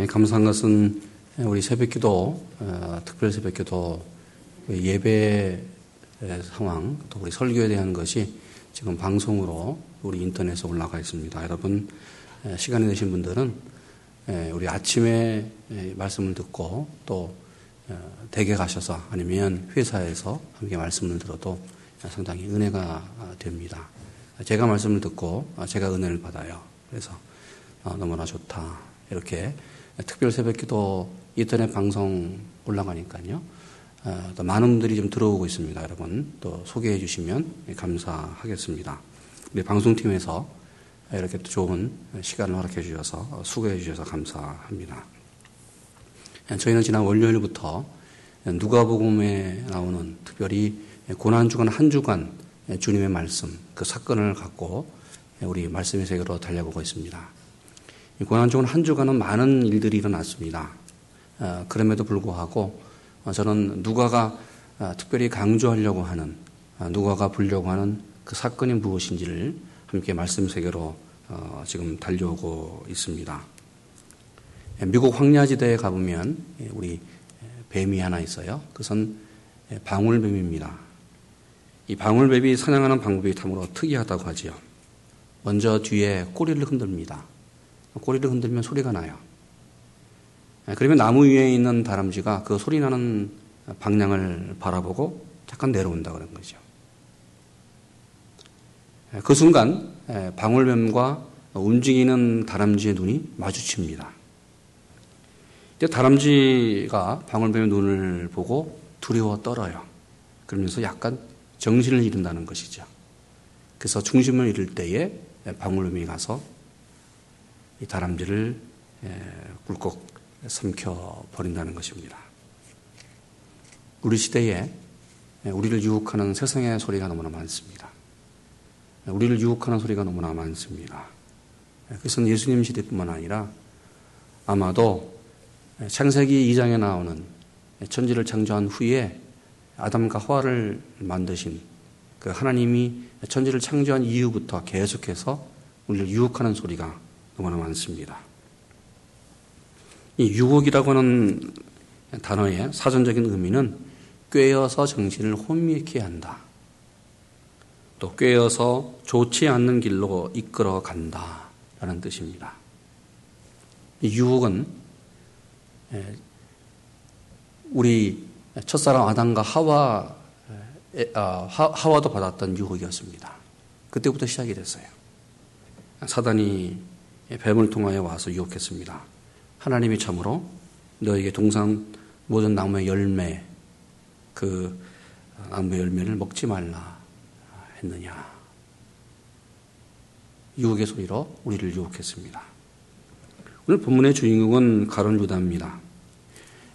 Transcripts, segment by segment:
예, 감사한 것은 우리 새벽기도 어, 특별 새벽기도 그 예배 상황 또 우리 설교에 대한 것이 지금 방송으로 우리 인터넷에 올라가 있습니다. 여러분 시간이 되신 분들은 우리 아침에 말씀을 듣고 또 어, 댁에 가셔서 아니면 회사에서 함께 말씀을 들어도 상당히 은혜가 됩니다. 제가 말씀을 듣고 제가 은혜를 받아요. 그래서 어, 너무나 좋다. 이렇게 특별 새벽 기도 인터넷 방송 올라가니까요. 어, 또 많은 분들이 좀 들어오고 있습니다. 여러분 또 소개해 주시면 감사하겠습니다. 우리 방송팀에서 이렇게 좋은 시간을 허락해 주셔서 수고해 주셔서 감사합니다. 저희는 지난 월요일부터 누가복음에 나오는 특별히 고난 주간 한 주간 주님의 말씀 그 사건을 갖고 우리 말씀의 세계로 달려보고 있습니다. 고난 주간 한 주간은 많은 일들이 일어났습니다. 어, 그럼에도 불구하고 어, 저는 누가가 어, 특별히 강조하려고 하는 누가가 보려고 하는 그 사건이 무엇인지를 함께 말씀 세계로 지금 달려오고 있습니다. 미국 황야지대에 가보면 예, 우리 뱀이 하나 있어요. 그것은 방울뱀입니다. 이 방울뱀이 사냥하는 방법이 참으로 특이하다고 하지요. 먼저 뒤에 꼬리를 흔듭니다. 꼬리를 흔들면 소리가 나요. 예, 그러면 나무 위에 있는 다람쥐가 그 소리 나는 방향을 바라보고 잠깐 내려온다 그런 거죠. 예, 그 순간 예, 방울뱀과 움직이는 다람쥐의 눈이 마주칩니다. 다람쥐가 방울뱀의 눈을 보고 두려워 떨어요. 그러면서 약간 정신을 잃는다는 것이죠. 그래서 중심을 잃을 때에 방울뱀이 가서 이 다람쥐를 꿀꺽 삼켜 버린다는 것입니다. 우리 시대에 우리를 유혹하는 세상의 소리가 너무나 많습니다. 우리를 유혹하는 소리가 너무나 많습니다. 그것은 예수님 시대뿐만 아니라 아마도 창세기 2장에 나오는 천지를 창조한 후에 아담과 하와를 만드신 그 하나님이 천지를 창조한 이후부터 계속해서 우리를 유혹하는 소리가 너무나 많습니다. 이 유혹이라고 하는 단어의 사전적인 의미는 꿰어서 정신을 혼미케 한다. 또 꿰어서 좋지 않는 길로 이끌어 간다. 라는 뜻입니다. 이 유혹은 우리 첫사랑 아담과 하와, 아, 하와도 받았던 유혹이었습니다. 그때부터 시작이 됐어요. 사단이 뱀을 통하여 와서 유혹했습니다. 하나님이 참으로 너에게 동상 모든 나무의 열매, 그 나무의 열매를 먹지 말라 했느냐. 유혹의 소리로 우리를 유혹했습니다. 오늘 본문의 주인공은 가론 유다입니다.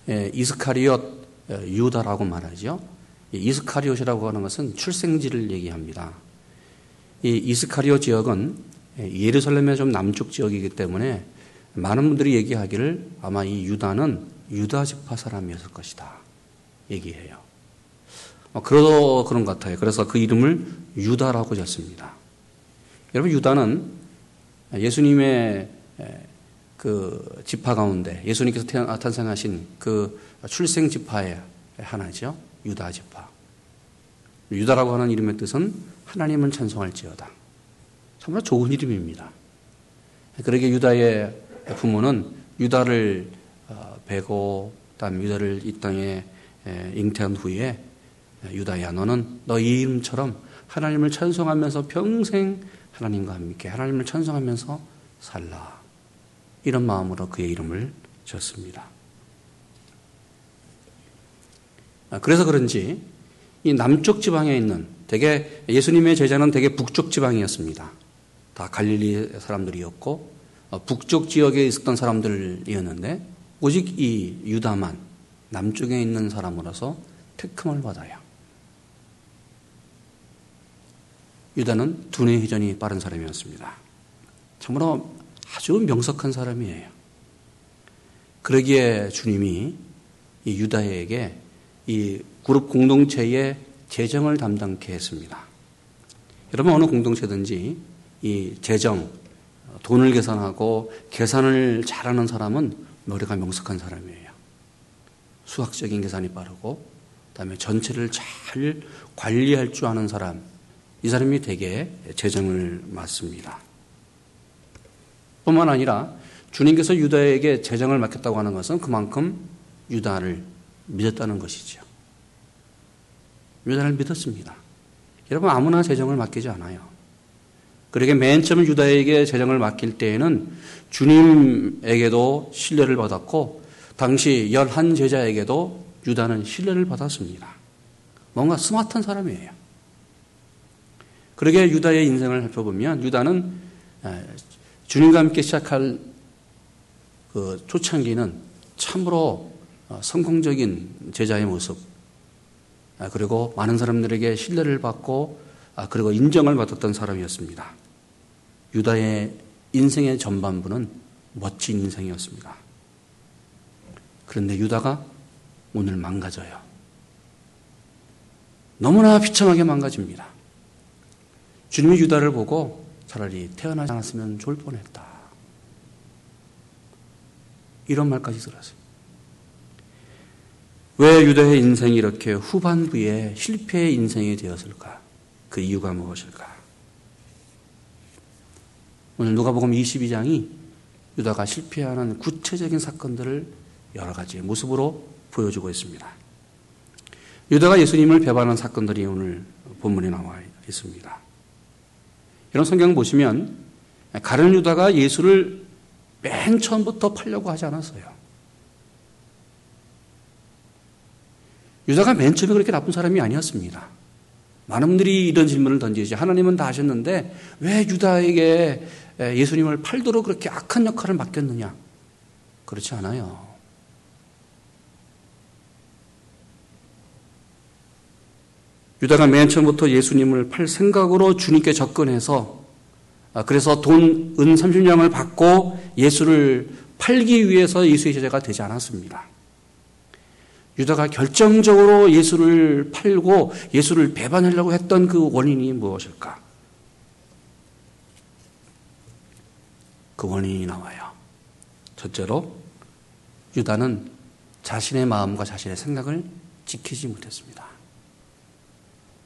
예, 이스카리엇 유다라고 말하죠. 이스카리엇이라고 하는 것은 출생지를 얘기합니다. 이 이스카리ot 지역은 예, 예루살렘의 좀 남쪽 지역이기 때문에 많은 분들이 얘기하기를 아마 이 유다는 유다 지파 사람이었을 것이다. 얘기해요. 어, 그러도 그런 것 같아요. 그래서 그 이름을 유다라고 졌습니다. 여러분, 유다는 예수님의 그 지파 가운데 예수님께서 탄생하신 그 출생 지파의 하나죠. 유다 지파. 유다라고 하는 이름의 뜻은 하나님을 찬송할지어다. 정말 좋은 이름입니다. 그러게 유다의 부모는 유다를 베고 어, 다음 유다를 이 땅에 잉태한 후에 유다야 너는 너이 이름처럼 하나님을 찬송하면서 평생 하나님과 함께 하나님을 찬송하면서 살라. 이런 마음으로 그의 이름을 지었습니다. 아, 그래서 그런지 이 남쪽 지방에 있는 대개 예수님의 제자는 대개 북쪽 지방이었습니다. 다 갈릴리 사람들이었고 어, 북쪽 지역에 있었던 사람들이었는데 오직 이 유다만 남쪽에 있는 사람으로서 택함을 받아요. 유다는 두뇌 회전이 빠른 사람이었습니다. 참으로 아주 명석한 사람이에요. 그러기에 주님이 이 유다에게 이 그룹 공동체의 재정을 담당케 했습니다. 여러분 어느 공동체든지 이 재정, 돈을 계산하고 계산을 잘하는 사람은 머리가 명석한 사람이에요. 수학적인 계산이 빠르고 그다음에 전체를 잘 관리할 줄 아는 사람. 이 사람이 되게 재정을 맡습니다. 뿐만 아니라 주님께서 유다에게 재정을 맡겼다고 하는 것은 그만큼 유다를 믿었다는 것이죠. 유다를 믿었습니다. 여러분 아무나 재정을 맡기지 않아요. 그러게 맨 처음 유다에게 재정을 맡길 때에는 주님에게도 신뢰를 받았고 당시 열한 제자에게도 유다는 신뢰를 받았습니다. 뭔가 스마트한 사람이에요. 그러게 유다의 인생을 살펴보면 유다는 주님과 함께 시작할 그 초창기는 참으로 어, 성공적인 제자의 모습, 아, 그리고 많은 사람들에게 신뢰를 받고 아, 그리고 인정을 받았던 사람이었습니다. 유다의 인생의 전반부는 멋진 인생이었습니다. 그런데 유다가 오늘 망가져요. 너무나 비참하게 망가집니다. 주님이 유다를 보고 차라리 태어나지 않았으면 좋을 뻔했다. 이런 말까지 들었어요. 왜 유다의 인생이 이렇게 후반부에 실패의 인생이 되었을까? 그 이유가 무엇일까? 오늘 누가복음 22장이 유다가 실패하는 구체적인 사건들을 여러 가지 모습으로 보여주고 있습니다. 유다가 예수님을 배반한 사건들이 오늘 본문에 나와 있습니다. 이런 성경 보시면 가룟 유다가 예수를 맨 처음부터 팔려고 하지 않았어요. 유다가 맨 처음에 그렇게 나쁜 사람이 아니었습니다. 많은 분들이 이런 질문을 던지지. 하나님은 다 하셨는데 왜 유다에게 예수님을 팔도록 그렇게 악한 역할을 맡겼느냐? 그렇지 않아요. 유다가 맨 처음부터 예수님을 팔 생각으로 주님께 접근해서 아, 그래서 돈, 은 30냥을 받고 예수를 팔기 위해서 예수의 제자가 되지 않았습니다. 유다가 결정적으로 예수를 팔고 예수를 배반하려고 했던 그 원인이 무엇일까? 그 원인이 나와요. 첫째로 유다는 자신의 마음과 자신의 생각을 지키지 못했습니다.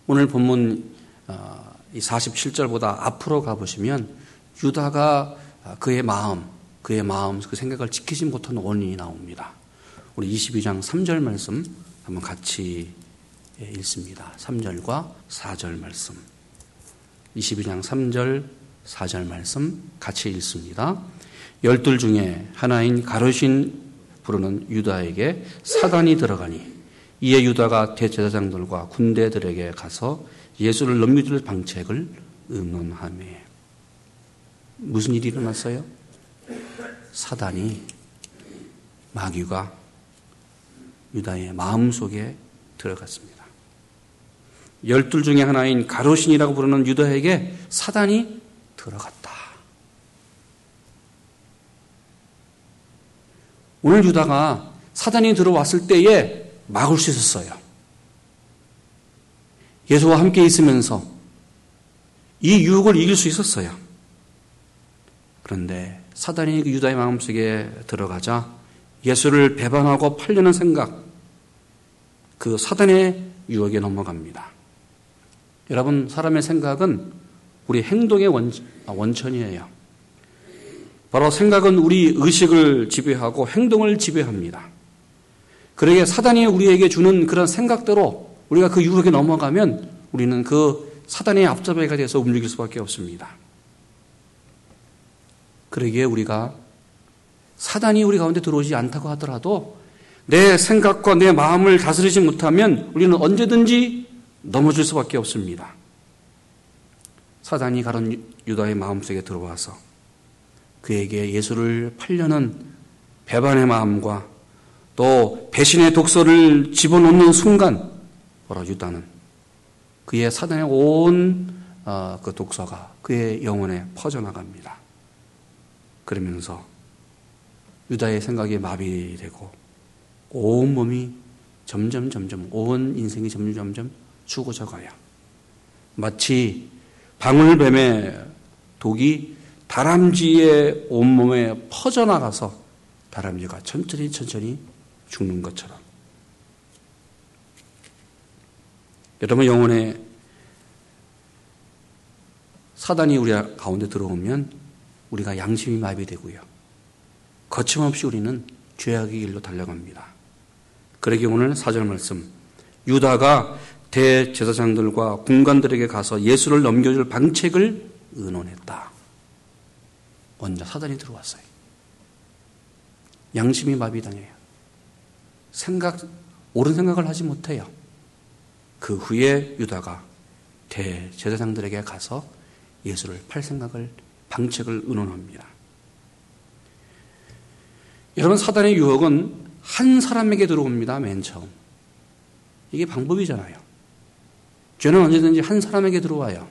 오늘 본문 47절보다 어, 앞으로 가보시면 유다가 그의 마음, 그의 마음, 그 생각을 지키지 못한 원인이 나옵니다. 우리 22장 3절 말씀 한번 같이 읽습니다. 3절과 4절 말씀. 22장 3절, 4절 말씀 같이 읽습니다. 열둘 중에 하나인 가로신 부르는 유다에게 사단이 들어가니 이에 유다가 대제사장들과 군대들에게 가서 예수를 넘겨줄 방책을 의논하며 무슨 일이 일어났어요? 사단이 마귀가 유다의 마음속에 들어갔습니다. 열둘 중에 하나인 가로신이라고 부르는 유다에게 사단이 들어갔다. 오늘 유다가 사단이 들어왔을 때에 막을 수 있었어요. 예수와 함께 있으면서 이 유혹을 이길 수 있었어요. 그런데 사단이 그 유다의 마음속에 들어가자 예수를 배반하고 팔려는 생각, 그 사단의 유혹에 넘어갑니다. 여러분, 사람의 생각은 우리 행동의 원, 아, 원천이에요. 바로 생각은 우리 의식을 지배하고 행동을 지배합니다. 그러게 사단이 우리에게 주는 그런 생각대로 우리가 그 유혹에 넘어가면 우리는 그 사단의 앞잡이가 돼서 움직일 수밖에 없습니다. 그러기에 우리가 사단이 우리 가운데 들어오지 않다고 하더라도 내 생각과 내 마음을 다스리지 못하면 우리는 언제든지 넘어질 수밖에 없습니다. 사단이 가른 유다의 마음속에 들어와서 그에게 예수를 팔려는 배반의 마음과 또 배신의 독소를 집어넣는 순간 바로 유다는 그의 사단의 온그 어, 독소가 그의 영혼에 퍼져나갑니다. 그러면서 유다의 생각이 마비되고 온 몸이 점점 점점 온 인생이 점점 점점 죽어져 가요. 마치 방울뱀의 독이 다람쥐의 온몸에 퍼져나가서 다람쥐가 천천히 천천히 죽는 것처럼. 여러분 영혼에 사단이 우리 가운데 들어오면 우리가 양심이 마비되고요. 거침없이 우리는 죄악의 길로 달려갑니다. 그러기 오늘 사절 말씀 유다가 대제사장들과 군관들에게 가서 예수를 넘겨줄 방책을 의논했다. 먼저 사단이 들어왔어요. 양심이 마비당해요. 생각, 옳은 생각을 하지 못해요. 그 후에 유다가 대제사장들에게 가서 예수를 팔 생각을 방책을 의논합니다. 여러분 사단의 유혹은 한 사람에게 들어옵니다. 맨 처음. 이게 방법이잖아요. 죄는 언제든지 한 사람에게 들어와요.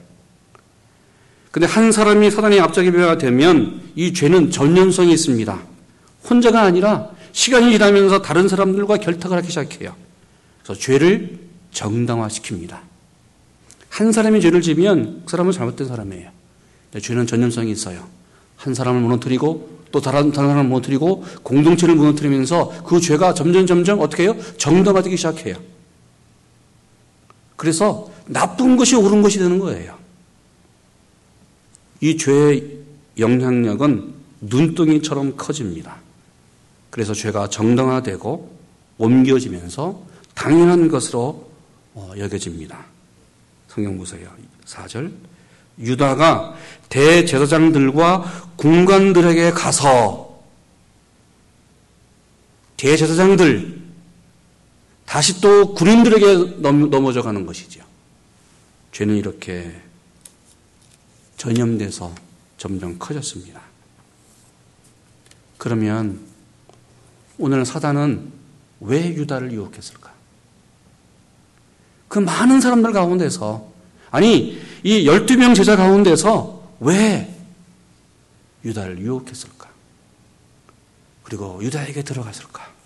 근데 한 사람이 사단의 앞잡이가 되면 이 죄는 전연성이 있습니다. 혼자가 아니라 시간이 지나면서 다른 사람들과 결탁을 하기 시작해요. 그래서 죄를 정당화시킵니다. 한 사람이 죄를 지면 그 사람은 잘못된 사람이에요. 죄는 전염성이 있어요. 한 사람을 무너뜨리고 또 다른, 다른 사람을 무너뜨리고 공동체를 무너뜨리면서 그 죄가 점점 점점 어떻게 해요? 정당화되기 시작해요. 그래서 나쁜 것이 옳은 것이 되는 거예요. 이 죄의 영향력은 눈덩이처럼 커집니다. 그래서 죄가 정당화되고 옮겨지면서 당연한 것으로 어, 여겨집니다. 성경 보세요. 4절. 유다가 대제사장들과 군관들에게 가서 대제사장들 다시 또 군인들에게 넘어져 가는 것이죠. 죄는 이렇게 전염돼서 점점 커졌습니다. 그러면 오늘 사단은 왜 유다를 유혹했을까? 그 많은 사람들 가운데서 아니 이 12명 제자 가운데서 왜 유다를 유혹했을까? 그리고 유다에게 들어갔을까?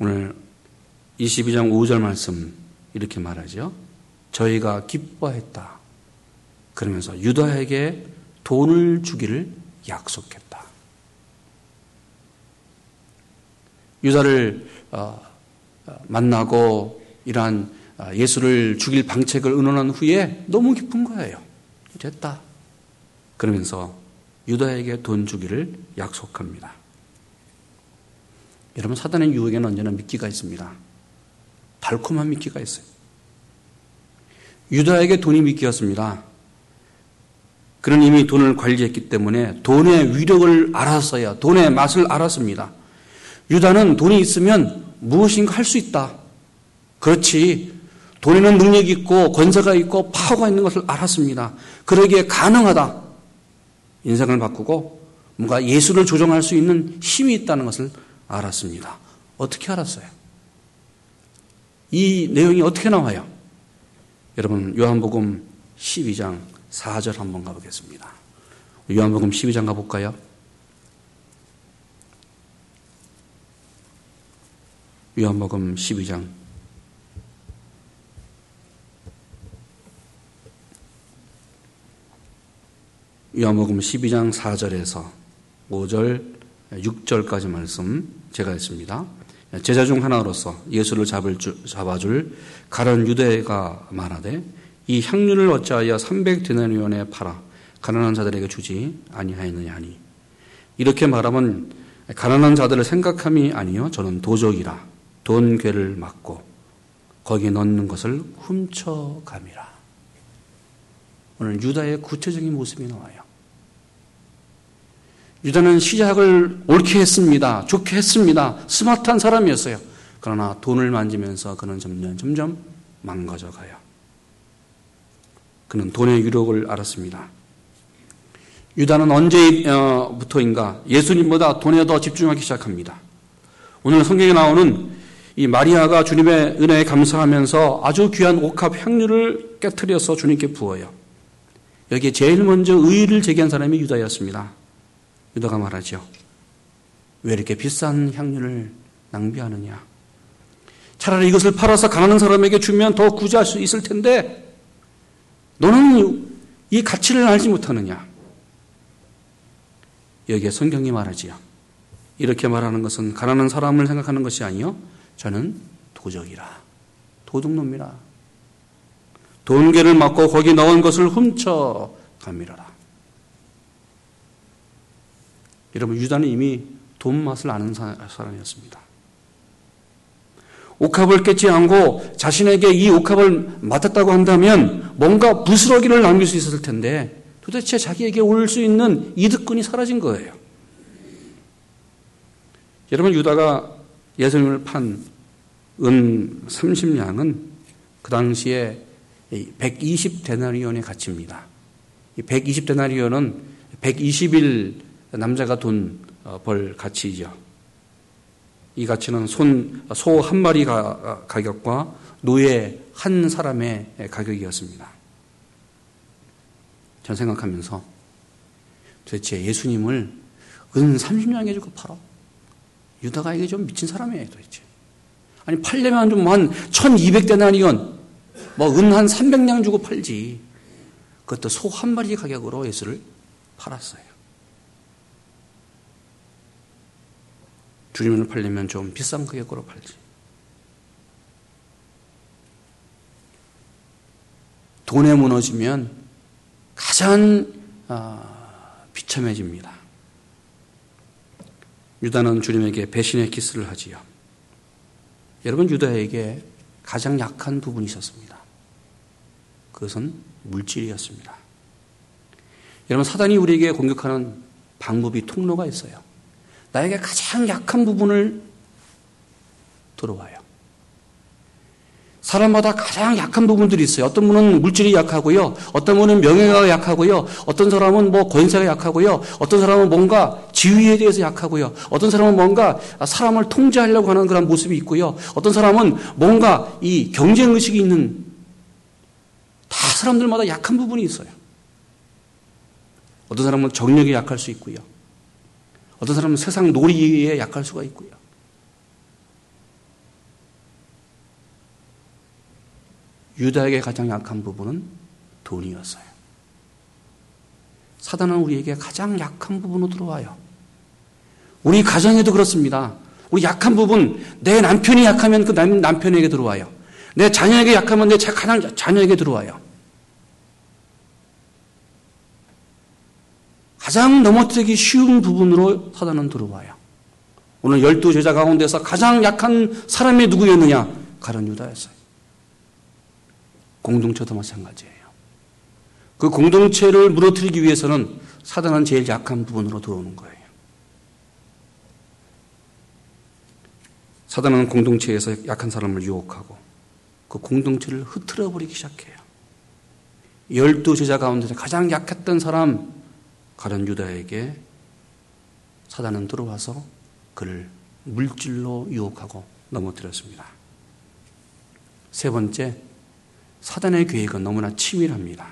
오늘 22장 5절 말씀 이렇게 말하죠. 저희가 기뻐했다. 그러면서 유다에게 돈을 주기를 약속했다. 유다를 어, 어, 만나고 이러한 어, 예수를 죽일 방책을 의논한 후에 너무 기쁜 거예요. 됐다. 그러면서 유다에게 돈 주기를 약속합니다. 여러분 사단의 유혹에는 언제나 미끼가 있습니다. 달콤한 미끼가 있어요. 유다에게 돈이 미끼였습니다. 그는 이미 돈을 관리했기 때문에 돈의 위력을 알았어야 돈의 맛을 알았습니다. 유다는 돈이 있으면 무엇인가 할 수 있다. 그렇지. 돈에는 능력이 있고 권세가 있고 파워가 있는 것을 알았습니다. 그러기에 가능하다. 인생을 바꾸고 뭔가 예수를 조정할 수 있는 힘이 있다는 것을 알았습니다. 어떻게 알았어요? 이 내용이 어떻게 나와요? 여러분, 요한복음 12장 4절 한번 가보겠습니다. 요한복음 12장 가볼까요? 요한복음 12장 요한복음 12장 4절에서 5절, 6절까지 말씀 제가 했습니다. 제자 중 하나로서 예수를 잡을 주, 잡아줄 가련 유대가 말하되 이 향유를 어찌하여 300데나리온에 팔아 가난한 자들에게 주지 아니하였느냐 하니 이렇게 말하면 가난한 자들을 생각함이 아니요 저는 도적이라 돈 괴를 맞고 거기에 넣는 것을 훔쳐감이라. 오늘 유다의 구체적인 모습이 나와요. 유다는 시작을 옳게 했습니다. 좋게 했습니다. 스마트한 사람이었어요. 그러나 돈을 만지면서 그는 점점 점점 망가져 가요. 그는 돈의 유력을 알았습니다. 유다는 언제부터인가 예수님보다 돈에 더 집중하기 시작합니다. 오늘 성경에 나오는 이 마리아가 주님의 은혜에 감사하면서 아주 귀한 옥합 향유를 깨뜨려서 주님께 부어요. 여기에 제일 먼저 의의를 제기한 사람이 유다였습니다. 유다가 말하죠. 왜 이렇게 비싼 향유를 낭비하느냐? 차라리 이것을 팔아서 가난한 사람에게 주면 더 구제할 수 있을 텐데, 너는 이 가치를 알지 못하느냐? 여기에 성경이 말하지요. 이렇게 말하는 것은 가난한 사람을 생각하는 것이 아니요. 저는 도적이라. 도둑놈이라. 돈계를 맞고 거기 넣은 것을 훔쳐 가미라라. 여러분, 유다는 이미 돈 맛을 아는 사람이었습니다. 옥합을 깨지 않고 자신에게 이 옥합을 맡았다고 한다면 뭔가 부스러기를 남길 수 있었을 텐데 도대체 자기에게 올 수 있는 이득권이 사라진 거예요. 여러분 유다가 예수님을 판 은 30냥은 그 당시에 120 데나리온의 가치입니다. 120 데나리온은 120일 남자가 돈벌 어, 가치이죠. 이 가치는 손, 소 한 마리 가, 가격과 노예 한 사람의 가격이었습니다. 전 생각하면서 도대체 예수님을 은 30냥에 주고 팔아? 유다가 이게 좀 미친 사람이에요, 도대체. 아니, 팔려면 좀한 1200데나리온, 뭐, 은 한 300냥 주고 팔지. 그것도 소 한 마리 가격으로 예수를 팔았어요. 주님을 팔려면 좀 비싼 가격으로 팔지. 돈에 무너지면 가장 아, 비참해집니다. 유다는 주님에게 배신의 키스를 하지요. 여러분 유다에게 가장 약한 부분이 있었습니다. 그것은 물질이었습니다. 여러분 사단이 우리에게 공격하는 방법이 통로가 있어요. 나에게 가장 약한 부분을 들어와요. 사람마다 가장 약한 부분들이 있어요. 어떤 분은 물질이 약하고요. 어떤 분은 명예가 약하고요. 어떤 사람은 뭐 권세가 약하고요. 어떤 사람은 뭔가 지위에 대해서 약하고요. 어떤 사람은 뭔가 사람을 통제하려고 하는 그런 모습이 있고요. 어떤 사람은 뭔가 이 경쟁 의식이 있는 다 사람들마다 약한 부분이 있어요. 어떤 사람은 정력이 약할 수 있고요. 어떤 사람은 세상 놀이에 약할 수가 있고요. 유다에게 가장 약한 부분은 돈이었어요. 사단은 우리에게 가장 약한 부분으로 들어와요. 우리 가정에도 그렇습니다. 우리 약한 부분, 내 남편이 약하면 그 남편에게 들어와요. 내 자녀에게 약하면 내 자녀에게 들어와요. 가장 넘어뜨리기 쉬운 부분으로 사단은 들어와요. 오늘 열두 제자 가운데서 가장 약한 사람이 누구였느냐? 가론 유다였어요. 공동체도 마찬가지예요. 그 공동체를 무너뜨리기 위해서는 사단은 제일 약한 부분으로 들어오는 거예요. 사단은 공동체에서 약한 사람을 유혹하고 그 공동체를 흐트러 버리기 시작해요. 열두 제자 가운데서 가장 약했던 사람 가련 유다에게 사단은 들어와서 그를 물질로 유혹하고 넘어뜨렸습니다. 세 번째, 사단의 계획은 너무나 치밀합니다.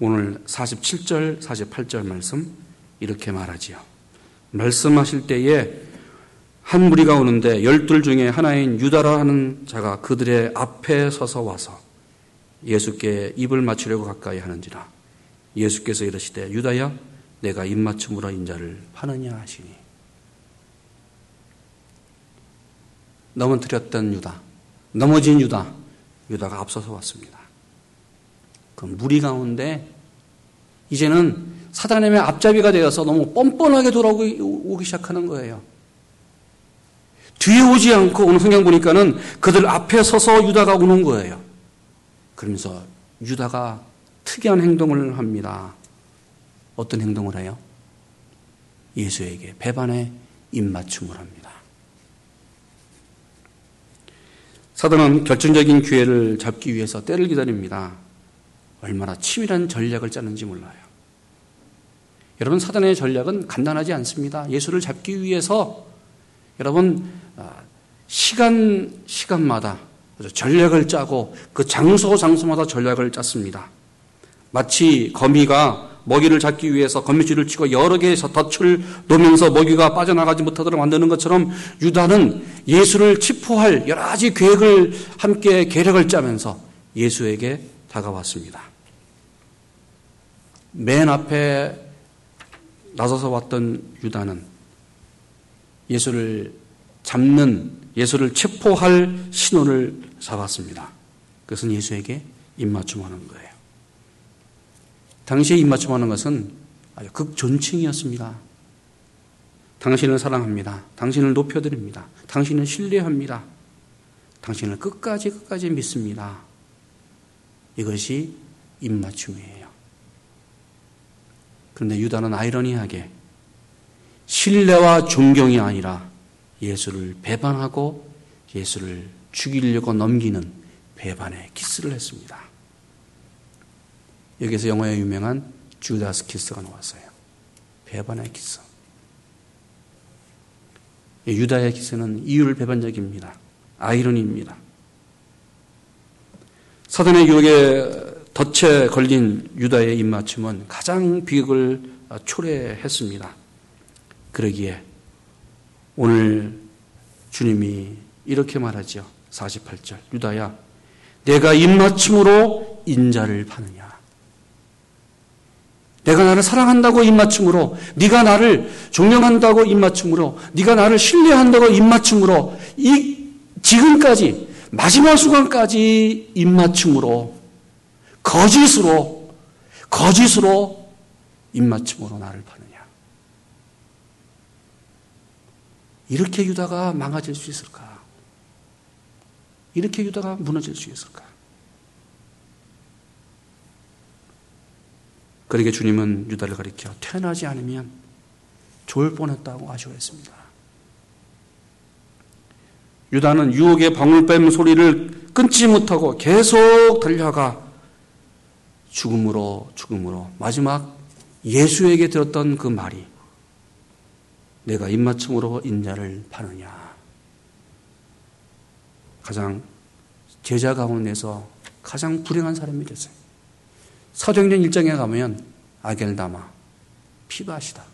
오늘 47절, 48절 말씀 이렇게 말하지요. 말씀하실 때에 한 무리가 오는데 열둘 중에 하나인 유다라 하는 자가 그들의 앞에 서서 와서 예수께 입을 맞추려고 가까이 하는지라 예수께서 이러시되 유다야 내가 입맞춤으로 인자를 파느냐 하시니 넘어뜨렸던 유다 넘어진 유다 유다가 앞서서 왔습니다. 그 무리 가운데 이제는 사단의 앞잡이가 되어서 너무 뻔뻔하게 돌아오기 시작하는 거예요. 뒤에 오지 않고 오는 성경 보니까는 그들 앞에 서서 유다가 오는 거예요. 그러면서 유다가 특이한 행동을 합니다. 어떤 행동을 해요? 예수에게 배반의 입맞춤을 합니다. 사단은 결정적인 기회를 잡기 위해서 때를 기다립니다. 얼마나 치밀한 전략을 짜는지 몰라요. 여러분, 사단의 전략은 간단하지 않습니다. 예수를 잡기 위해서 여러분, 아, 시간, 시간마다 전략을 짜고 그 장소, 장소마다 전략을 짰습니다. 마치 거미가 먹이를 잡기 위해서 거미줄을 치고 여러 개의 덫을 놓으면서 먹이가 빠져나가지 못하도록 만드는 것처럼 유다는 예수를 치포할 여러 가지 계획을 함께 계략을 짜면서 예수에게 다가왔습니다. 맨 앞에 나서서 왔던 유다는 예수를 잡는 예수를 체포할 신호를 잡았습니다. 그것은 예수에게 입맞춤하는 거예요. 당시에 입맞춤하는 것은 아주 극존칭이었습니다. 당신을 사랑합니다. 당신을 높여드립니다. 당신을 신뢰합니다. 당신을 끝까지 끝까지 믿습니다. 이것이 입맞춤이에요. 그런데 유다는 아이러니하게 신뢰와 존경이 아니라 예수를 배반하고 예수를 죽이려고 넘기는 배반의 키스를 했습니다. 여기서 영어에 유명한 Judas kiss가 나왔어요. 배반의 키스. 유다의 키스는 이율배반적입니다. 아이러니입니다. 사단의 유혹에 덫에 걸린 유다의 입맞춤은 가장 비극을 초래했습니다. 그러기에 오늘 주님이 이렇게 말하죠. 48절. 유다야, 내가 입맞춤으로 인자를 파느냐? 내가 나를 사랑한다고 입맞춤으로, 네가 나를 존경한다고 입맞춤으로, 네가 나를 신뢰한다고 입맞춤으로, 이 지금까지 마지막 순간까지 입맞춤으로 거짓으로 거짓으로 입맞춤으로 나를 파느냐? 이렇게 유다가 망가질 수 있을까? 이렇게 유다가 무너질 수 있을까? 그러게 주님은 유다를 가리켜 태어나지 않으면 좋을 뻔했다고 아쉬워했습니다. 유다는 유혹의 방울뱀 소리를 끊지 못하고 계속 달려가 죽음으로 죽음으로 마지막 예수에게 들었던 그 말이 내가 입맞춤으로 인자를 파느냐 가장 제자 가운데서 가장 불행한 사람이 됐어요. 사도행전 1장에 가면 아겔다마 피바시다.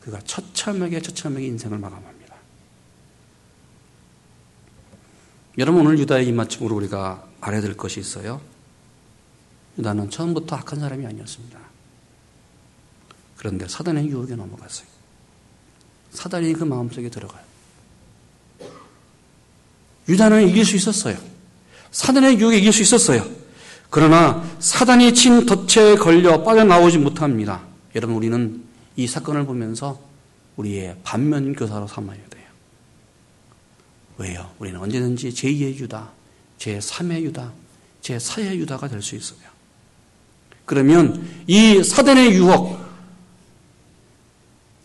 그가 처참하게 처참하게 인생을 마감합니다. 여러분 오늘 유다의 입맞춤으로 우리가 알아야 될 것이 있어요. 유다는 처음부터 악한 사람이 아니었습니다. 그런데 사단의 유혹에 넘어갔어요. 사단이 그 마음속에 들어가요. 유다는 이길 수 있었어요. 사단의 유혹에 이길 수 있었어요. 그러나 사단이 친 덫에 걸려 빠져나오지 못합니다. 여러분 우리는 이 사건을 보면서 우리의 반면 교사로 삼아야 돼요. 왜요? 우리는 언제든지 제2의 유다, 제3의 유다, 제4의 유다가 될 수 있어요. 그러면 이 사단의 유혹,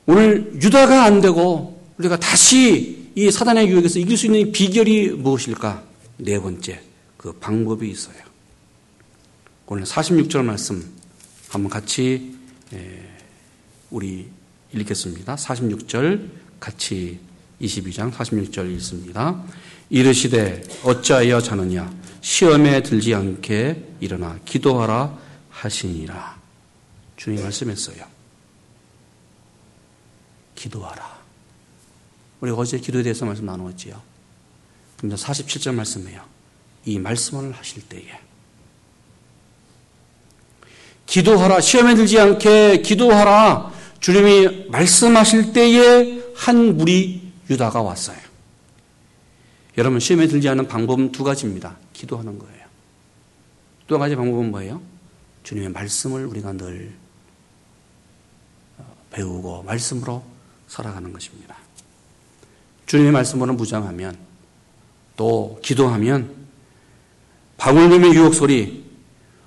오늘 유다가 안 되고 우리가 다시 이 사단의 유혹에서 이길 수 있는 비결이 무엇일까? 네 번째, 그 방법이 있어요. 오늘 46절 말씀 한번 같이 우리 읽겠습니다. 46절 같이 22장 46절 읽습니다. 이르시되 어찌하여 자느냐 시험에 들지 않게 일어나 기도하라 하시니라. 주님 말씀했어요. 기도하라. 우리 어제 기도에 대해서 말씀 나누었지요. 근데 47절 말씀이에요. 이 말씀을 하실 때에 기도하라 시험에 들지 않게 기도하라 주님이 말씀하실 때에 한 무리 유다가 왔어요. 여러분 시험에 들지 않은 방법은 두 가지입니다. 기도하는 거예요. 또 한 가지 방법은 뭐예요? 주님의 말씀을 우리가 늘 어, 배우고 말씀으로 살아가는 것입니다. 주님의 말씀으로 무장하면 또 기도하면 방울님의 유혹 소리,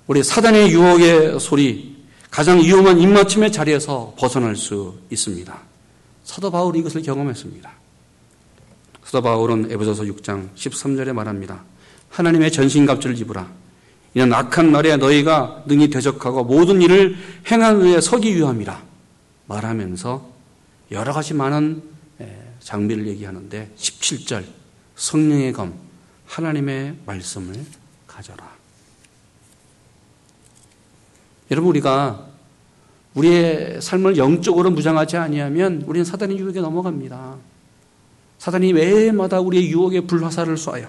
우리 사단의 유혹의 소리, 가장 위험한 입맞춤의 자리에서 벗어날 수 있습니다. 사도 바울이 이것을 경험했습니다. 사도 바울은 에베소서 6장 13절에 말합니다. 하나님의 전신갑주를 입으라. 이는 악한 날에 너희가 능히 대적하고 모든 일을 행한 후에 서기 위함이라 말하면서 여러 가지 많은 장비를 얘기하는데 17절 성령의 검 하나님의 말씀을 가져라. 여러분 우리가 우리의 삶을 영적으로 무장하지 아니하면 우리는 사단의 유혹에 넘어갑니다. 사단이 매일마다 우리의 유혹의 불화살을 쏴요.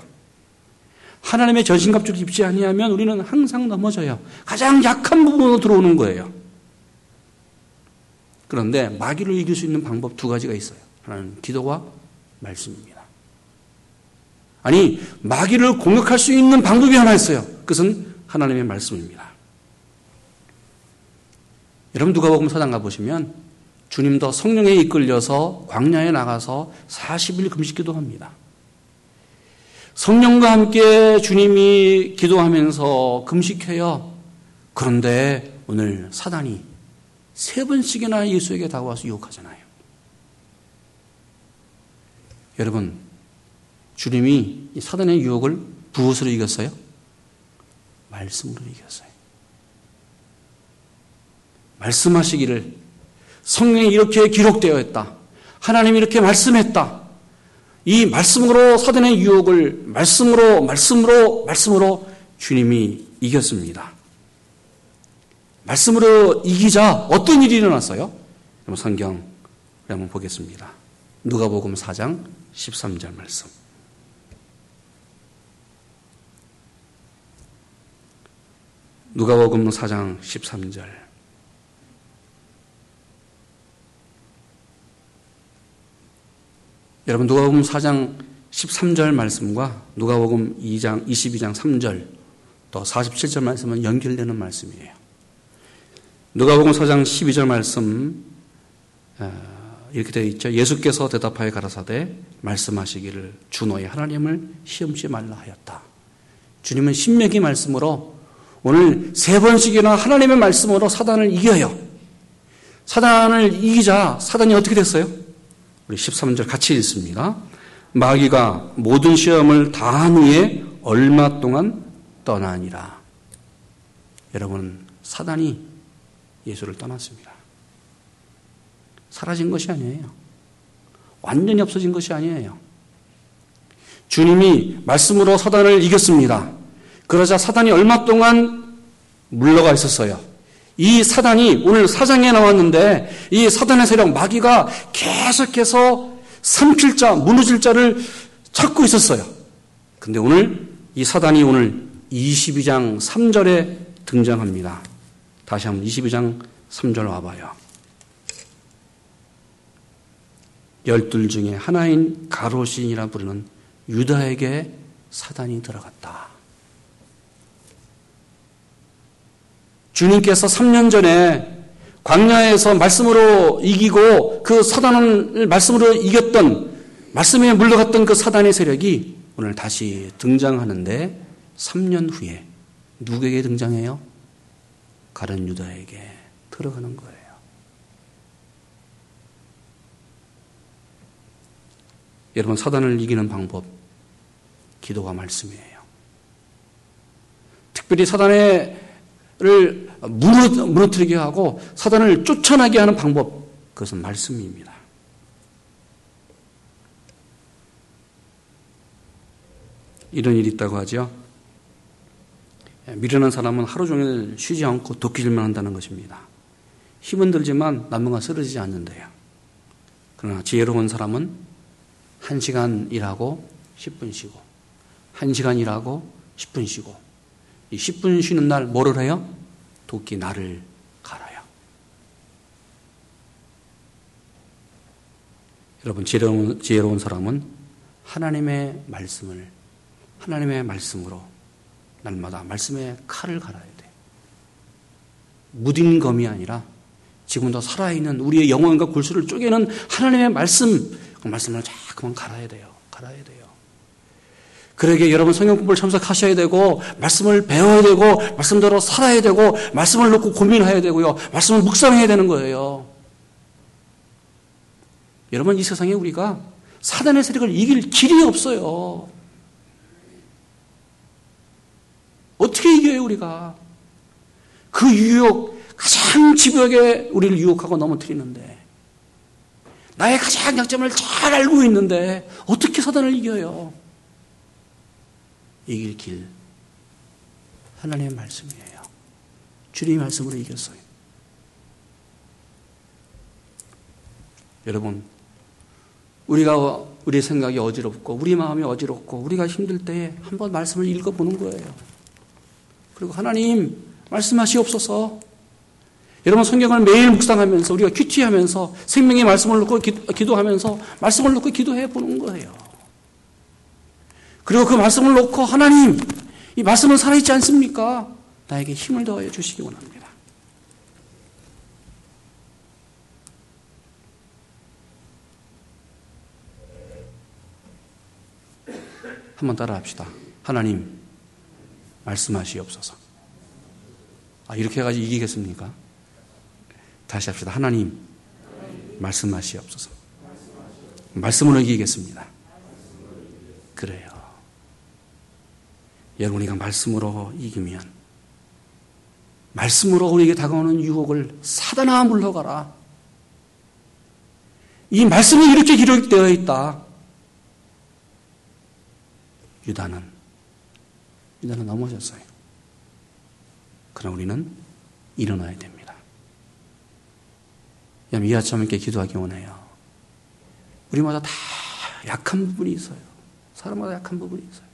하나님의 전신갑주를 입지 아니하면 우리는 항상 넘어져요. 가장 약한 부분으로 들어오는 거예요. 그런데 마귀를 이길 수 있는 방법 두 가지가 있어요. 하나는 기도와 말씀입니다. 아니, 마귀를 공격할 수 있는 방법이 하나 있어요. 그것은 하나님의 말씀입니다. 여러분 누가복음 사장 가보시면 주님도 성령에 이끌려서 광야에 나가서 40일 금식 기도합니다. 성령과 함께 주님이 기도하면서 금식해요. 그런데 오늘 사단이 세 번씩이나 예수에게 다가와서 유혹하잖아요. 여러분, 주님이 사단의 유혹을 무엇으로 이겼어요? 말씀으로 이겼어요. 말씀하시기를 성경에 이렇게 기록되어 있다. 하나님이 이렇게 말씀했다. 이 말씀으로 사단의 유혹을 말씀으로 말씀으로 말씀으로 주님이 이겼습니다. 말씀으로 이기자 어떤 일이 일어났어요? 성경 한번 보겠습니다. 누가복음 4장 13절 말씀. 누가복음 4장 13절. 여러분 누가복음 4장 13절 말씀과 누가복음 2장 22장 3절 또 47절 말씀은 연결되는 말씀이에요. 누가복음 4장 12절 말씀 어, 이렇게 되어 있죠. 예수께서 대답하여 가라사대 말씀하시기를 주 너의 하나님을 시험치 말라 하였다. 주님은 신명기 말씀으로 오늘 세 번씩이나 하나님의 말씀으로 사단을 이겨요. 사단을 이기자 사단이 어떻게 됐어요? 우리 13절 같이 읽습니다. 마귀가 모든 시험을 다한 후에 얼마 동안 떠나니라. 여러분, 사단이 예수를 떠났습니다. 사라진 것이 아니에요. 완전히 없어진 것이 아니에요. 주님이 말씀으로 사단을 이겼습니다. 그러자 사단이 얼마 동안 물러가 있었어요. 이 사단이 오늘 사장에 나왔는데 이 사단의 세력 마귀가 계속해서 삼킬 자, 무너질 자를 찾고 있었어요. 근데 오늘 이 사단이 오늘 22장 3절에 등장합니다. 다시 한번 22장 3절 와봐요. 열둘 중에 하나인 가로신이라 부르는 유다에게 사단이 들어갔다. 주님께서 3년 전에 광야에서 말씀으로 이기고 그 사단을 말씀으로 이겼던 말씀에 물러갔던 그 사단의 세력이 오늘 다시 등장하는데 3년 후에 누구에게 등장해요? 가른 유다에게 들어가는 거예요. 여러분 사단을 이기는 방법 기도와 말씀이에요. 특별히 사단 을 무너뜨리게 하고 사단을 쫓아나게 하는 방법 그것은 말씀입니다. 이런 일이 있다고 하죠. 미련한 사람은 하루 종일 쉬지 않고 도끼질만 한다는 것입니다. 힘은 들지만 나무가 쓰러지지 않는데요. 그러나 지혜로운 사람은 1시간 일하고 10분 쉬고 1시간 일하고 10분 쉬고 이 10분 쉬는 날 뭐를 해요? 도끼 날을 갈아요. 여러분 지혜로운, 지혜로운 사람은 하나님의 말씀을 하나님의 말씀으로 날마다 말씀의 칼을 갈아야 돼. 무딘 검이 아니라 지금도 살아있는 우리의 영혼과 골수를 쪼개는 하나님의 말씀 그 말씀을 자꾸만 갈아야 돼요. 갈아야 돼요. 그러게 여러분 성경 공부를 참석하셔야 되고 말씀을 배워야 되고 말씀대로 살아야 되고 말씀을 놓고 고민해야 되고요. 말씀을 묵상해야 되는 거예요. 여러분 이 세상에 우리가 사단의 세력을 이길 길이 없어요. 어떻게 이겨요 우리가? 그 유혹 가장 집요하게 우리를 유혹하고 넘어뜨리는데 나의 가장 약점을 잘 알고 있는데 어떻게 사단을 이겨요? 이길 길 하나님의 말씀이에요. 주님의 말씀으로 이겼어요. 여러분, 우리가 우리의 생각이 어지럽고 우리 마음이 어지럽고 우리가 힘들 때에 한번 말씀을 읽어보는 거예요. 그리고 하나님 말씀하시옵소서. 여러분 성경을 매일 묵상하면서 우리가 큐티하면서 생명의 말씀을 놓고 기도하면서 말씀을 놓고 기도해 보는 거예요. 그리고 그 말씀을 놓고 하나님 이 말씀은 살아있지 않습니까? 나에게 힘을 더해 주시기 원합니다. 한번 따라 합시다. 하나님, 말씀하시옵소서. 아, 이렇게 해가지고 이기겠습니까? 다시 합시다. 하나님, 말씀하시옵소서. 말씀으로 이기겠습니다. 그래요. 여러분이가 말씀으로 이기면, 말씀으로 우리에게 다가오는 유혹을 사단아 물러가라. 이 말씀이 이렇게 기록되어 있다. 유다는 유다는 넘어졌어요. 그러나 우리는 일어나야 됩니다. 이 아침 함께 기도하기 원해요. 우리마다 다 약한 부분이 있어요. 사람마다 약한 부분이 있어요.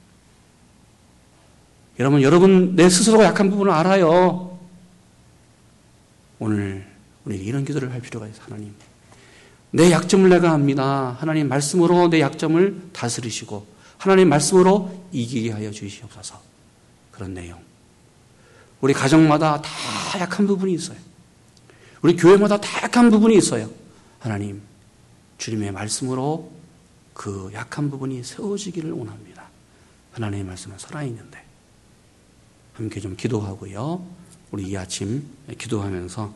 여러분, 여러분 내 스스로가 약한 부분을 알아요. 오늘 우리에게 이런 기도를 할 필요가 있어요. 하나님. 내 약점을 내가 압니다. 하나님 말씀으로 내 약점을 다스리시고 하나님 말씀으로 이기게 하여 주시옵소서. 그런 내용. 우리 가정마다 다 약한 부분이 있어요. 우리 교회마다 다 약한 부분이 있어요. 하나님, 주님의 말씀으로 그 약한 부분이 세워지기를 원합니다. 하나님의 말씀은 살아있는데. 함께 좀 기도하고요. 우리 이 아침 기도하면서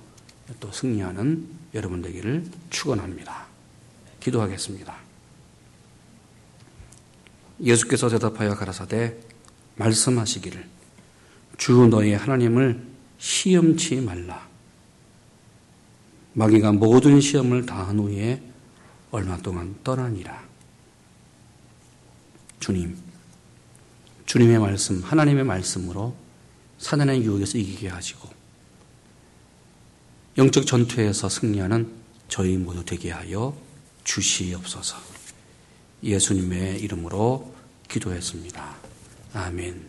또 승리하는 여러분 되기를 축원합니다. 기도하겠습니다. 예수께서 대답하여 가라사대 말씀하시기를 주 너의 하나님을 시험치 말라. 마귀가 모든 시험을 다한 후에 얼마 동안 떠나니라. 주님, 주님의 말씀, 하나님의 말씀으로 사단의 유혹에서 이기게 하시고 영적 전투에서 승리하는 저희 모두 되게 하여 주시옵소서. 예수님의 이름으로 기도했습니다. 아멘.